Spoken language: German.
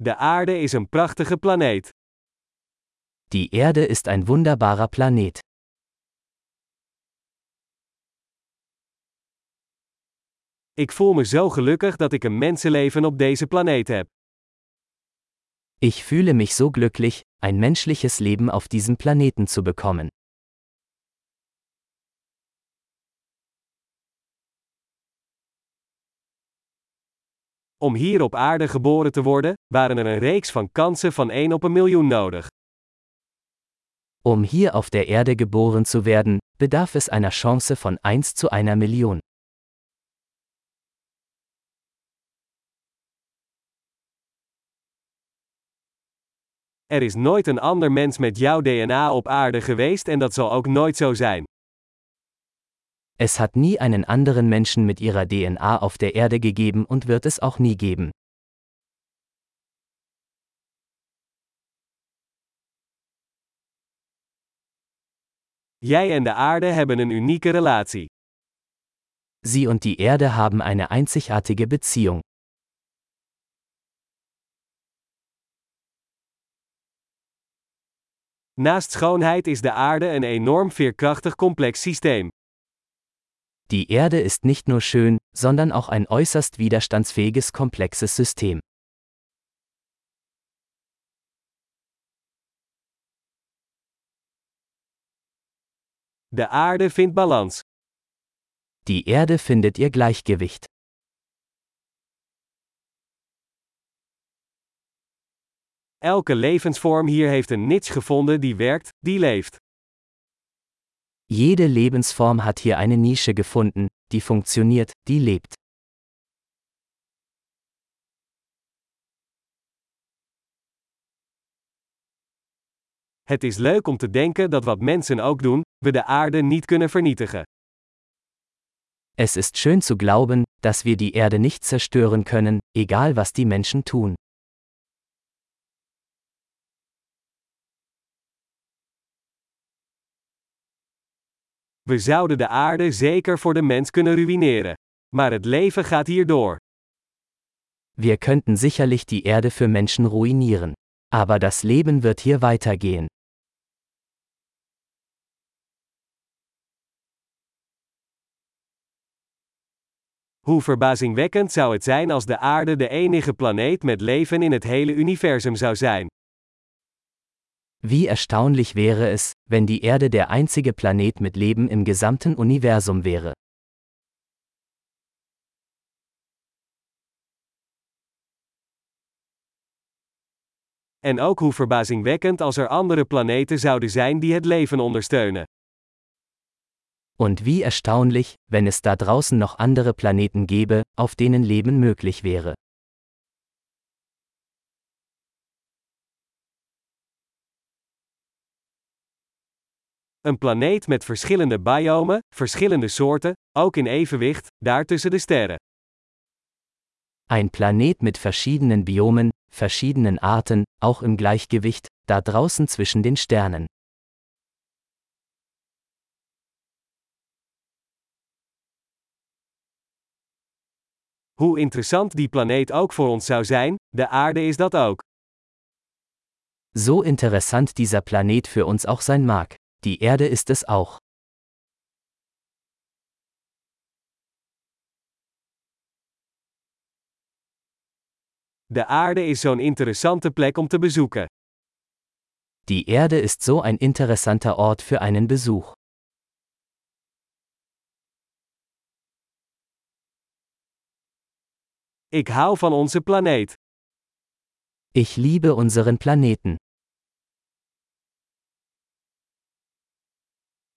De aarde is een prachtige planeet. Die Erde ist ein wunderbarer Planet. Ik voel me zo gelukkig dat ik een mensenleven op deze planeet heb. Ich fühle mich so glücklich, ein menschliches Leben auf diesem Planeten zu bekommen. Om hier op aarde geboren te worden, waren er een reeks van kansen van 1 op een miljoen nodig. Um hier auf der Erde geboren zu werden, bedarf es einer Chance von 1 zu einer Million. Er is nooit een ander mens met jouw DNA op aarde geweest en dat zal ook nooit zo zijn. Es hat nie einen anderen Menschen mit ihrer DNA auf der Erde gegeben und wird es auch nie geben. Jij en de aarde hebben een unieke relatie. Sie und die Erde haben eine einzigartige Beziehung. Naast schoonheid is de aarde een enorm veerkrachtig complex systeem. Die Erde ist nicht nur schön, sondern auch ein äußerst widerstandsfähiges komplexes System. De aarde vindt balans. Die Erde findet ihr Gleichgewicht. Elke levensvorm hier heeft een niche gevonden die werkt, die leeft. Jede Lebensform hat hier eine Nische gefunden, die funktioniert, die lebt. Het is leuk om te denken dat wat mensen ook doen, we de aarde niet kunnen vernietigen. Es ist schön zu glauben, dass wir die Erde nicht zerstören können, egal was die Menschen tun. We zouden de aarde zeker voor de mens kunnen ruïneren. Maar het leven gaat hier door. Wir könnten sicherlich die Erde für Menschen ruinieren. Aber das Leben wird hier weitergehen. Hoe verbazingwekkend zou het zijn als de aarde de enige planeet met leven in het hele universum zou zijn. Wie erstaunlich wäre es, wenn die Erde der einzige Planet mit Leben im gesamten Universum wäre. En ook hoe verbazingwekkend als er andere planeten zouden zijn die het leven ondersteunen. Und wie erstaunlich, wenn es da draußen noch andere Planeten gäbe, auf denen Leben möglich wäre. Een planeet met verschillende biomen, verschillende soorten, ook in evenwicht, daar tussen de sterren. Ein Planet mit verschiedenen Biomen, verschiedenen Arten, auch im Gleichgewicht, da draußen zwischen den Sternen. Hoe interessant die planeet ook voor ons zou zijn, de aarde is dat ook. So interessant dieser Planet für uns auch sein mag. Die Erde ist es auch. De aarde is zo'n interessante plek om te bezoeken. Die Erde ist so ein interessanter Ort für einen Besuch. Ik hou van onze planeet. Ich liebe unseren Planeten.